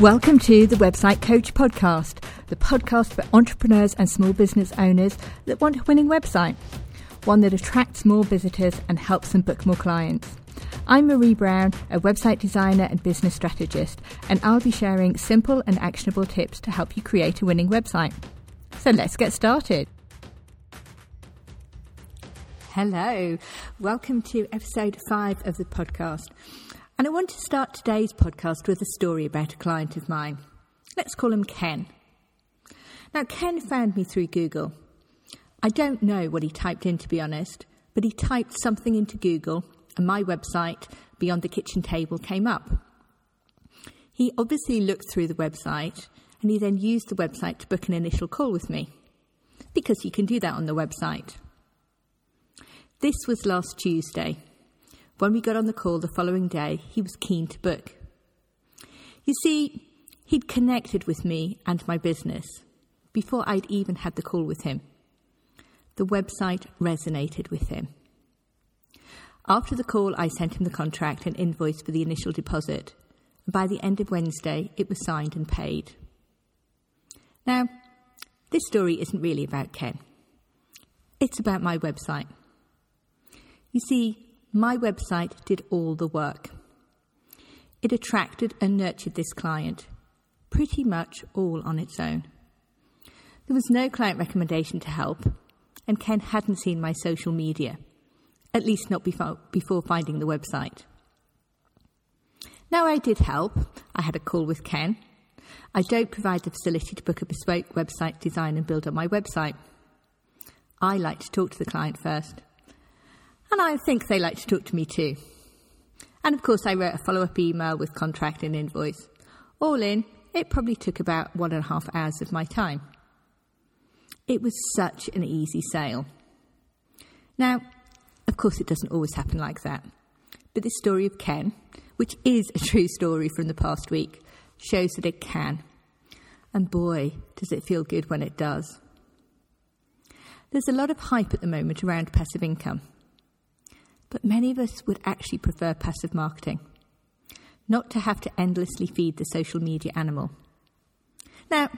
Welcome to the Website Coach Podcast, the podcast for entrepreneurs and small business owners that want a winning website, one that attracts more visitors and helps them book more clients. I'm Marie Brown, a website designer and business strategist, and I'll be sharing simple and actionable tips to help you create a winning website. So let's get started. Hello, welcome to episode five of the podcast. And I want to start today's podcast with a story about a client of mine. Let's call him Ken. Now, Ken found me through Google. I don't know what he typed in, to be honest, but he typed something into Google and my website, Beyond the Kitchen Table, came up. He obviously looked through the website and he then used the website to book an initial call with me because you can do that on the website. This was last Tuesday. When we got on the call the following day, he was keen to book. You see, he'd connected with me and my business before I'd even had the call with him. The website resonated with him. After the call, I sent him the contract and invoice for the initial deposit. And by the end of Wednesday, it was signed and paid. Now, this story isn't really about Ken. It's about my website. You see, my website did all the work. It attracted and nurtured this client pretty much all on its own. There was no client recommendation to help, and Ken hadn't seen my social media, at least not before, before finding the website. Now, I did help. I had a call with Ken. I don't provide the facility to book a bespoke website design and build on my website. I like to talk to the client first and I think they like to talk to me too. And of course, I wrote a follow up email with contract and invoice. All in, it probably took about one and a half hours of my time. It was such an easy sale. Now, of course, it doesn't always happen like that. But this story of Ken, which is a true story from the past week, shows that it can. And boy, does it feel good when it does. There's a lot of hype at the moment around passive income. But many of us would actually prefer passive marketing, not to have to endlessly feed the social media animal. Now,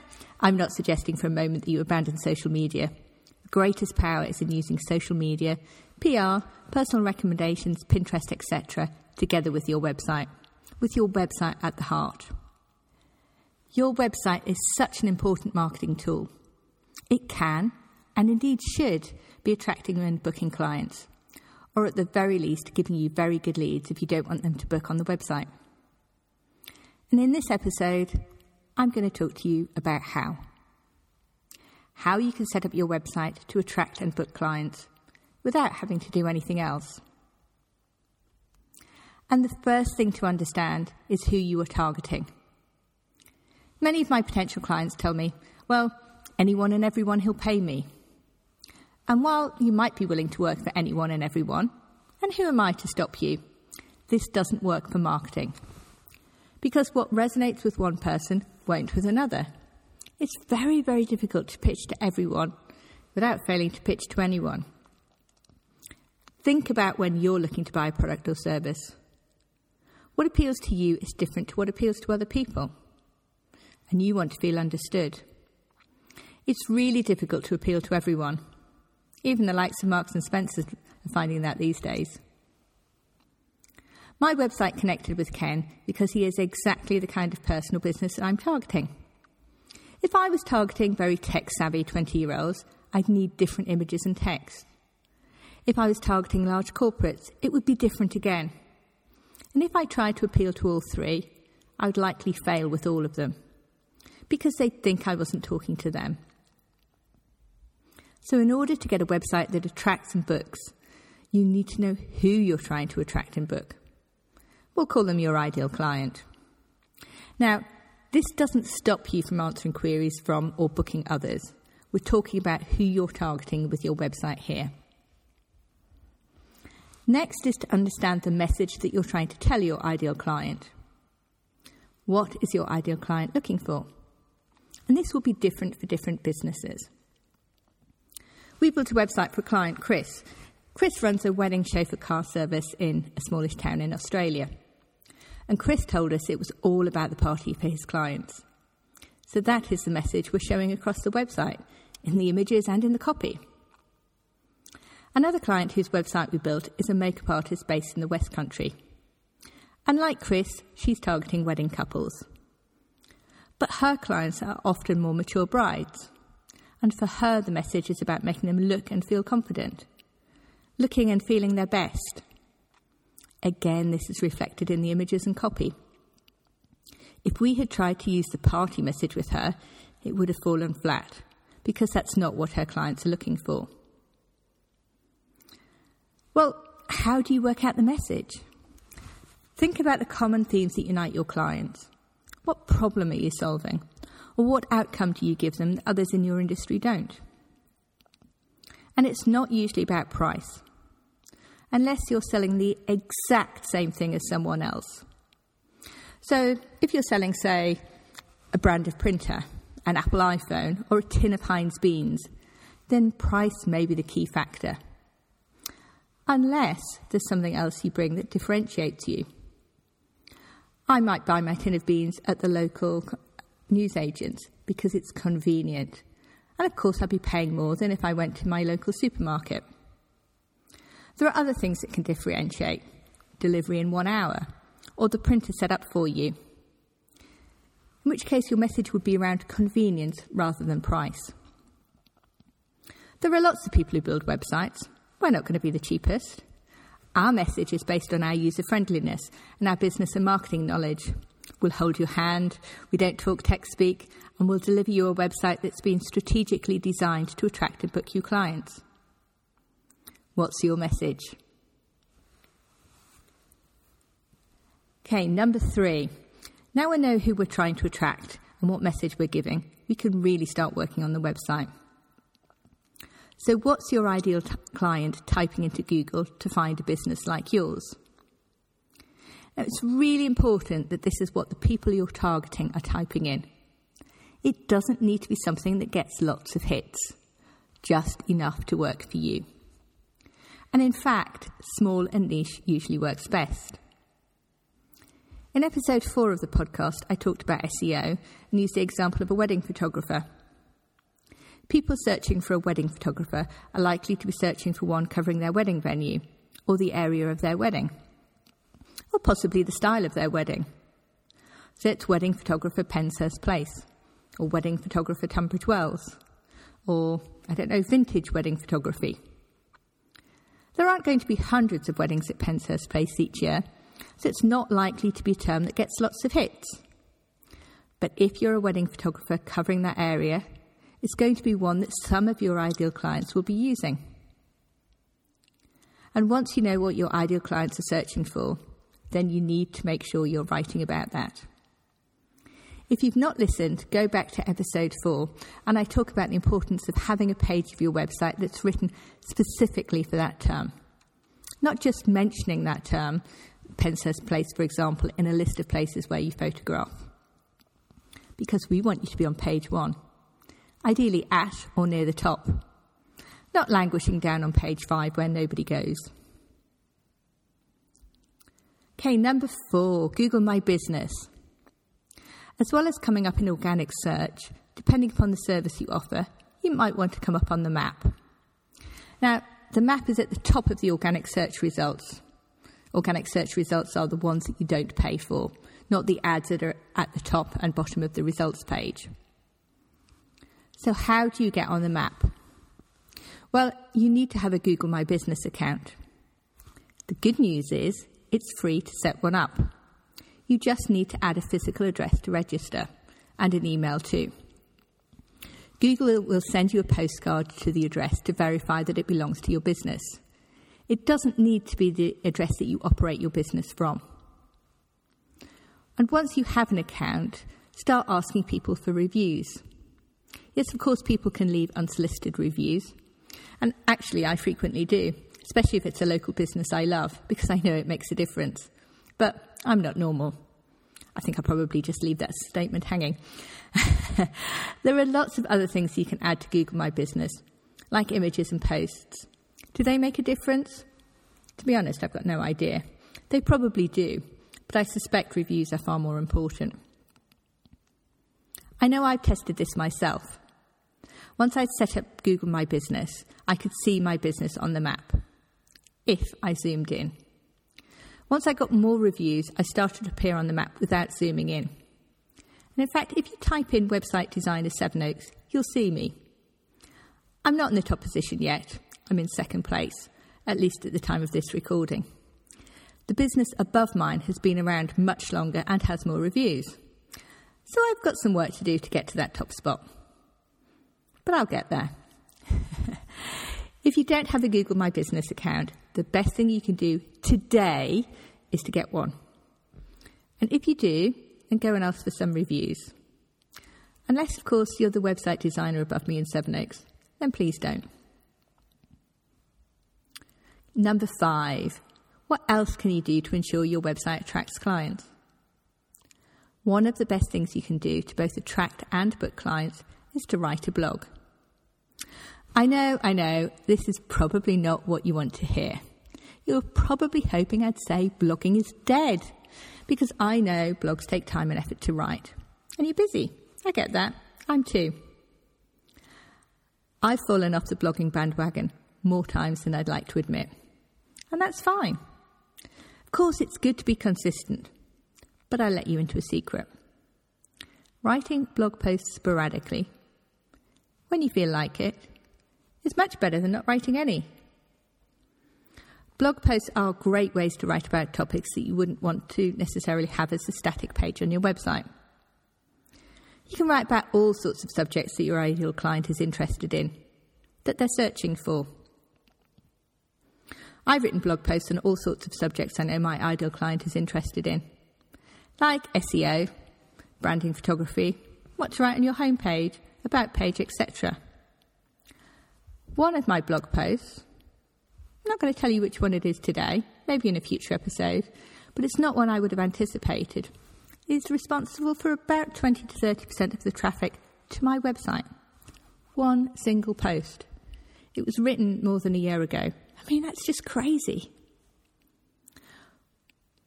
I'm not suggesting for a moment that you abandon social media. The greatest power is in using social media, PR, personal recommendations, Pinterest, etc., together with your website, with your website at the heart. Your website is such an important marketing tool. It can, and indeed should, be attracting and booking clients or at the very least, giving you very good leads if you don't want them to book on the website. And in this episode, I'm going to talk to you about how. How you can set up your website to attract and book clients without having to do anything else. And the first thing to understand is who you are targeting. Many of my potential clients tell me, well, anyone and everyone who'll pay me. And while you might be willing to work for anyone and everyone, and who am I to stop you? This doesn't work for marketing. Because what resonates with one person won't with another. It's very, very difficult to pitch to everyone without failing to pitch to anyone. Think about when you're looking to buy a product or service. What appeals to you is different to what appeals to other people. And you want to feel understood. It's really difficult to appeal to everyone. Even the likes of Marks and Spencer are finding that these days. My website connected with Ken because he is exactly the kind of personal business that I'm targeting. If I was targeting very tech savvy 20 year olds, I'd need different images and text. If I was targeting large corporates, it would be different again. And if I tried to appeal to all three, I would likely fail with all of them because they'd think I wasn't talking to them. So, in order to get a website that attracts and books, you need to know who you're trying to attract and book. We'll call them your ideal client. Now, this doesn't stop you from answering queries from or booking others. We're talking about who you're targeting with your website here. Next is to understand the message that you're trying to tell your ideal client. What is your ideal client looking for? And this will be different for different businesses. We built a website for a client, Chris. Chris runs a wedding chauffeur car service in a smallish town in Australia. And Chris told us it was all about the party for his clients. So that is the message we're showing across the website, in the images and in the copy. Another client whose website we built is a makeup artist based in the West Country. And like Chris, she's targeting wedding couples. But her clients are often more mature brides. And for her, the message is about making them look and feel confident, looking and feeling their best. Again, this is reflected in the images and copy. If we had tried to use the party message with her, it would have fallen flat because that's not what her clients are looking for. Well, how do you work out the message? Think about the common themes that unite your clients. What problem are you solving? Or what outcome do you give them that others in your industry don't? And it's not usually about price, unless you're selling the exact same thing as someone else. So if you're selling, say, a brand of printer, an Apple iPhone, or a tin of Heinz beans, then price may be the key factor. Unless there's something else you bring that differentiates you. I might buy my tin of beans at the local newsagents because it's convenient. And of course, I'd be paying more than if I went to my local supermarket. There are other things that can differentiate delivery in one hour, or the printer set up for you. In which case, your message would be around convenience rather than price. There are lots of people who build websites. We're not going to be the cheapest. Our message is based on our user friendliness and our business and marketing knowledge. We'll hold your hand, we don't talk tech speak, and we'll deliver you a website that's been strategically designed to attract and book you clients. What's your message? Okay, number three. Now we know who we're trying to attract and what message we're giving, we can really start working on the website. So, what's your ideal t- client typing into Google to find a business like yours? Now, it's really important that this is what the people you're targeting are typing in. It doesn't need to be something that gets lots of hits, just enough to work for you. And in fact, small and niche usually works best. In episode four of the podcast, I talked about SEO and used the example of a wedding photographer. People searching for a wedding photographer are likely to be searching for one covering their wedding venue, or the area of their wedding, or possibly the style of their wedding. So it's wedding photographer Penshurst Place, or wedding photographer Tunbridge Wells, or, I don't know, vintage wedding photography. There aren't going to be hundreds of weddings at Penshurst Place each year, so it's not likely to be a term that gets lots of hits. But if you're a wedding photographer covering that area, it's going to be one that some of your ideal clients will be using. And once you know what your ideal clients are searching for, then you need to make sure you're writing about that. If you've not listened, go back to episode four, and I talk about the importance of having a page of your website that's written specifically for that term. Not just mentioning that term, Penshurst Place, for example, in a list of places where you photograph. Because we want you to be on page one ideally at or near the top, not languishing down on page five where nobody goes. Okay, number four, Google My Business. As well as coming up in organic search, depending upon the service you offer, you might want to come up on the map. Now, the map is at the top of the organic search results. Organic search results are the ones that you don't pay for, not the ads that are at the top and bottom of the results page. So, how do you get on the map? Well, you need to have a Google My Business account. The good news is it's free to set one up. You just need to add a physical address to register and an email too. Google will send you a postcard to the address to verify that it belongs to your business. It doesn't need to be the address that you operate your business from. And once you have an account, start asking people for reviews. Yes, of course, people can leave unsolicited reviews. And actually, I frequently do, especially if it's a local business I love, because I know it makes a difference. But I'm not normal. I think I'll probably just leave that statement hanging. there are lots of other things you can add to Google My Business, like images and posts. Do they make a difference? To be honest, I've got no idea. They probably do, but I suspect reviews are far more important. I know I've tested this myself. Once I'd set up Google My Business, I could see my business on the map if I zoomed in. Once I got more reviews, I started to appear on the map without zooming in. And in fact, if you type in website designer Sevenoaks, you'll see me. I'm not in the top position yet. I'm in second place, at least at the time of this recording. The business above mine has been around much longer and has more reviews. So I've got some work to do to get to that top spot. But I'll get there. If you don't have a Google My Business account, the best thing you can do today is to get one. And if you do, then go and ask for some reviews. Unless, of course, you're the website designer above me in Seven Sevenoaks, then please don't. Number five, what else can you do to ensure your website attracts clients? One of the best things you can do to both attract and book clients is to write a blog. I know, I know, this is probably not what you want to hear. You're probably hoping I'd say blogging is dead, because I know blogs take time and effort to write. And you're busy. I get that. I'm too. I've fallen off the blogging bandwagon more times than I'd like to admit. And that's fine. Of course, it's good to be consistent, but I'll let you into a secret. Writing blog posts sporadically, when you feel like it, is much better than not writing any. Blog posts are great ways to write about topics that you wouldn't want to necessarily have as a static page on your website. You can write about all sorts of subjects that your ideal client is interested in, that they're searching for. I've written blog posts on all sorts of subjects I know my ideal client is interested in, like SEO, branding photography, what to write on your homepage, about page, etc. One of my blog posts, I'm not going to tell you which one it is today, maybe in a future episode, but it's not one I would have anticipated, is responsible for about 20 to 30% of the traffic to my website. One single post. It was written more than a year ago I mean, that's just crazy.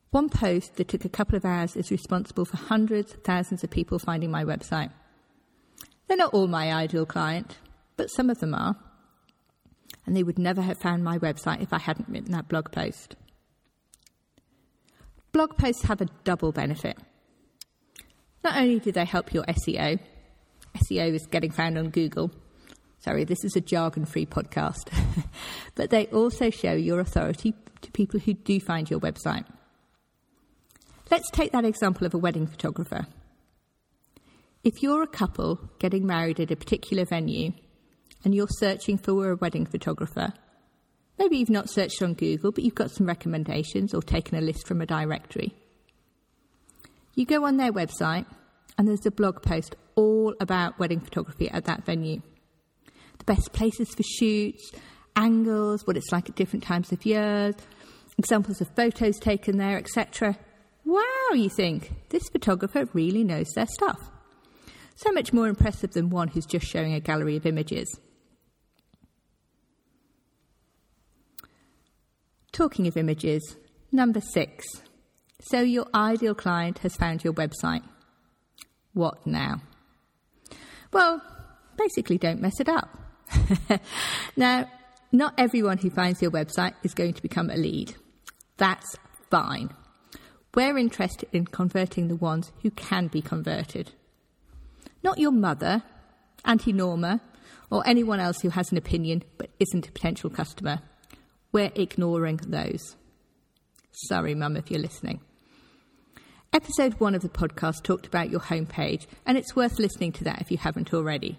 One post that took a couple of hours is responsible for hundreds, thousands of people finding my website. They're not all my ideal client, but some of them are. And they would never have found my website if I hadn't written that blog post. Blog posts have a double benefit. Not only do they help your SEO, SEO is getting found on Google, Sorry, this is a jargon free podcast. but they also show your authority to people who do find your website. Let's take that example of a wedding photographer. If you're a couple getting married at a particular venue and you're searching for a wedding photographer, maybe you've not searched on Google, but you've got some recommendations or taken a list from a directory. You go on their website and there's a blog post all about wedding photography at that venue the best places for shoots, angles, what it's like at different times of year, examples of photos taken there, etc. Wow, you think, this photographer really knows their stuff. So much more impressive than one who's just showing a gallery of images. Talking of images, number six. So your ideal client has found your website. What now? Well, basically, don't mess it up. now, not everyone who finds your website is going to become a lead. That's fine. We're interested in converting the ones who can be converted. Not your mother, Auntie Norma, or anyone else who has an opinion but isn't a potential customer. We're ignoring those. Sorry, Mum, if you're listening. Episode one of the podcast talked about your homepage, and it's worth listening to that if you haven't already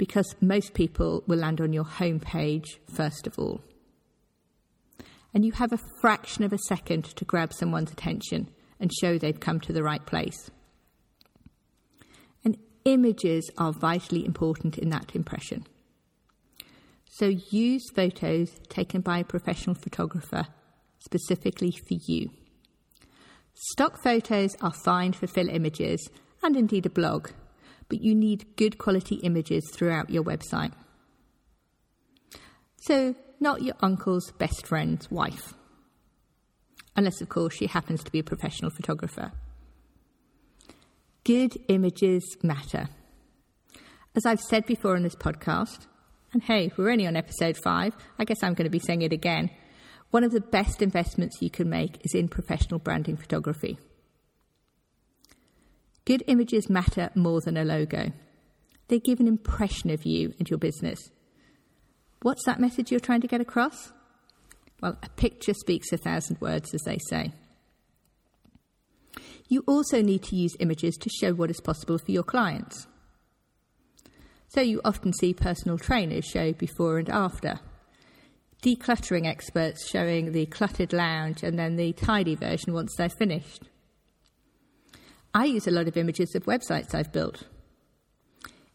because most people will land on your homepage first of all. And you have a fraction of a second to grab someone's attention and show they've come to the right place. And images are vitally important in that impression. So use photos taken by a professional photographer specifically for you. Stock photos are fine for fill images and indeed a blog, but you need good quality images throughout your website. So, not your uncle's best friend's wife. unless, of course, she happens to be a professional photographer. Good images matter. As I've said before in this podcast, and hey, we're only on episode five, I guess I'm going to be saying it again. One of the best investments you can make is in professional branding photography. Good images matter more than a logo. They give an impression of you and your business. What's that message you're trying to get across? Well, a picture speaks a thousand words, as they say. You also need to use images to show what is possible for your clients. So you often see personal trainers show before and after. Decluttering experts showing the cluttered lounge and then the tidy version once they're finished. I use a lot of images of websites I've built.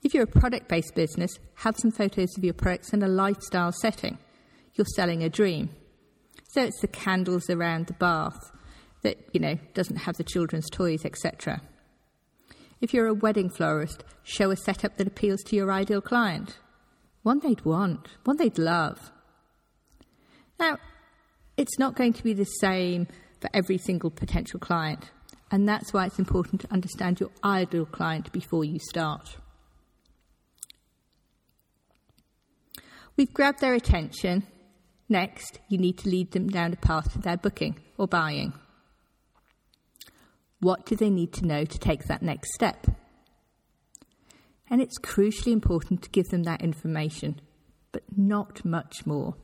If you're a product based business, have some photos of your products in a lifestyle setting. You're selling a dream. So it's the candles around the bath that, you know, doesn't have the children's toys, etc. If you're a wedding florist, show a setup that appeals to your ideal client. One they'd want, one they'd love. Now, it's not going to be the same for every single potential client. And that's why it's important to understand your ideal client before you start. We've grabbed their attention. Next, you need to lead them down a path to their booking or buying. What do they need to know to take that next step? And it's crucially important to give them that information, but not much more.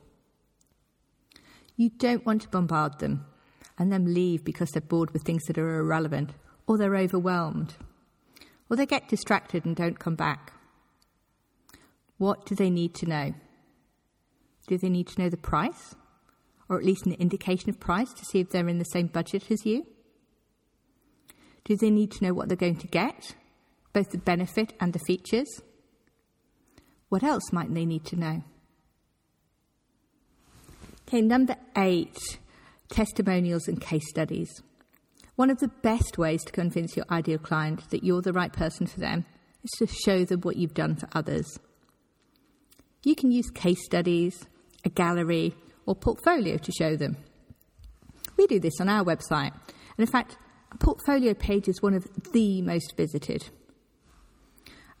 You don't want to bombard them and then leave because they're bored with things that are irrelevant, or they're overwhelmed, or they get distracted and don't come back. What do they need to know? Do they need to know the price? Or at least an indication of price to see if they're in the same budget as you? Do they need to know what they're going to get, both the benefit and the features? What else might they need to know? Okay, number eight testimonials and case studies. One of the best ways to convince your ideal client that you're the right person for them is to show them what you've done for others. You can use case studies, a gallery, or portfolio to show them. We do this on our website, and in fact, portfolio page is one of the most visited.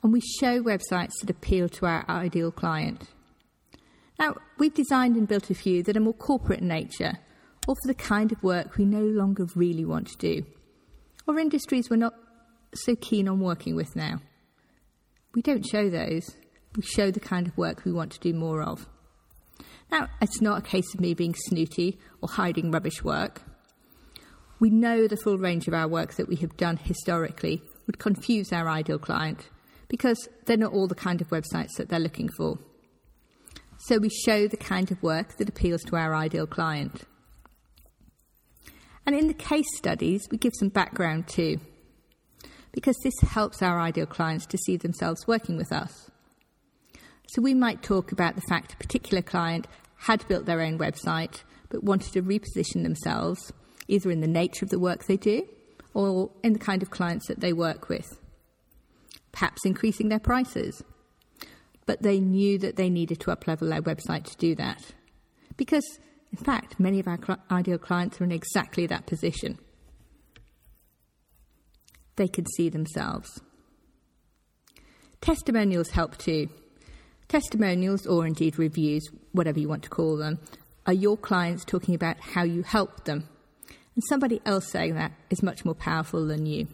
And we show websites that appeal to our ideal client. Now, we've designed and built a few that are more corporate in nature or for the kind of work we no longer really want to do, or industries we're not so keen on working with now. We don't show those, we show the kind of work we want to do more of. Now, it's not a case of me being snooty or hiding rubbish work. We know the full range of our work that we have done historically would confuse our ideal client because they're not all the kind of websites that they're looking for. So we show the kind of work that appeals to our ideal client. And in the case studies, we give some background too, because this helps our ideal clients to see themselves working with us. So we might talk about the fact a particular client had built their own website but wanted to reposition themselves either in the nature of the work they do or in the kind of clients that they work with, perhaps increasing their prices. But they knew that they needed to uplevel their website to do that because in fact, many of our ideal clients are in exactly that position. They can see themselves. Testimonials help too. Testimonials, or indeed reviews, whatever you want to call them, are your clients talking about how you helped them. And somebody else saying that is much more powerful than you.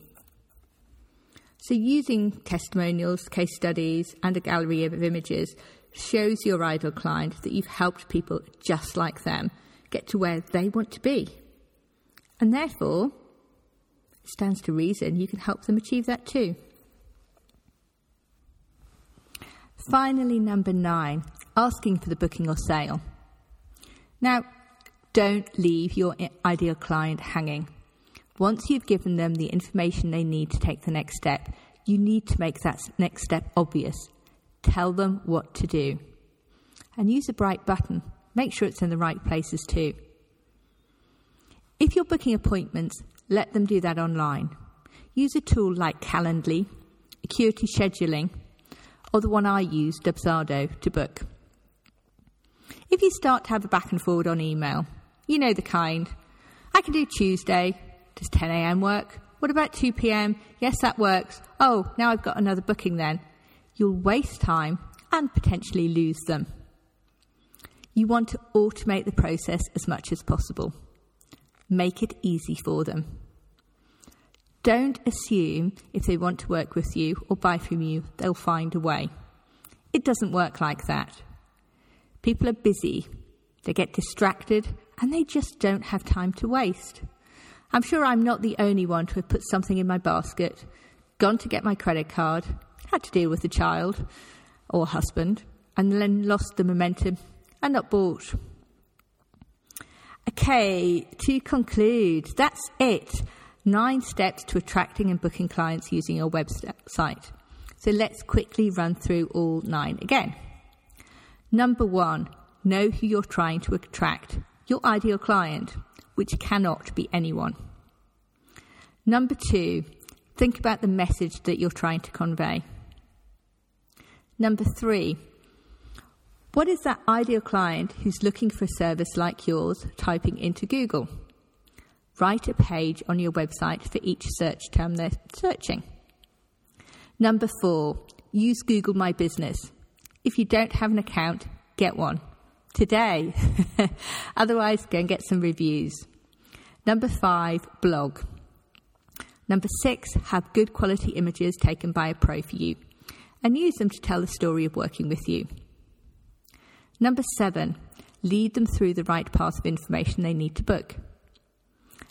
So, using testimonials, case studies, and a gallery of images shows your ideal client that you've helped people just like them get to where they want to be. And therefore, it stands to reason you can help them achieve that too. Finally, number nine, asking for the booking or sale. Now, don't leave your ideal client hanging. Once you've given them the information they need to take the next step, you need to make that next step obvious Tell them what to do. And use a bright button. Make sure it's in the right places too. If you're booking appointments, let them do that online. Use a tool like Calendly, Acuity Scheduling, or the one I use, Dubsado, to book. If you start to have a back and forward on email, you know the kind. I can do Tuesday. Does 10 a.m. work? What about 2 p.m.? Yes, that works. Oh, now I've got another booking then. You'll waste time and potentially lose them. You want to automate the process as much as possible. Make it easy for them. Don't assume if they want to work with you or buy from you, they'll find a way. It doesn't work like that. People are busy, they get distracted, and they just don't have time to waste. I'm sure I'm not the only one to have put something in my basket, gone to get my credit card, had to deal with the child or husband, and then lost the momentum and not bought. Okay, to conclude, that's it. Nine steps to attracting and booking clients using your website. So let's quickly run through all nine again. Number one, know who you're trying to attract your ideal client, which cannot be anyone. Number two, think about the message that you're trying to convey. Number three, what is that ideal client who's looking for a service like yours typing into Google? Write a page on your website for each search term they're searching. Number four, use Google My Business. If you don't have an account, get one today. Otherwise, go and get some reviews. Number five, blog. Number six, have good quality images taken by a pro for you and use them to tell the story of working with you. Number seven, lead them through the right path of information they need to book.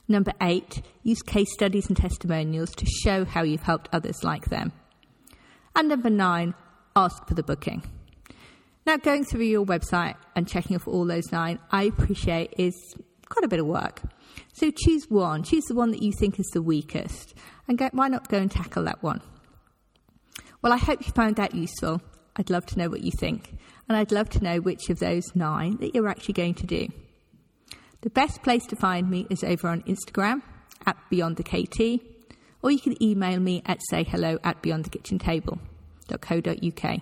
Number eight, use case studies and testimonials to show how you've helped others like them. And number nine, ask for the booking. Now, going through your website and checking off all those nine, I appreciate is quite a bit of work. So choose one, choose the one that you think is the weakest, and why not go and tackle that one? Well, I hope you found that useful. I'd love to know what you think, and I'd love to know which of those nine that you're actually going to do. The best place to find me is over on Instagram at Beyond the KT, or you can email me at sayhello at beyondthekitchentable.co.uk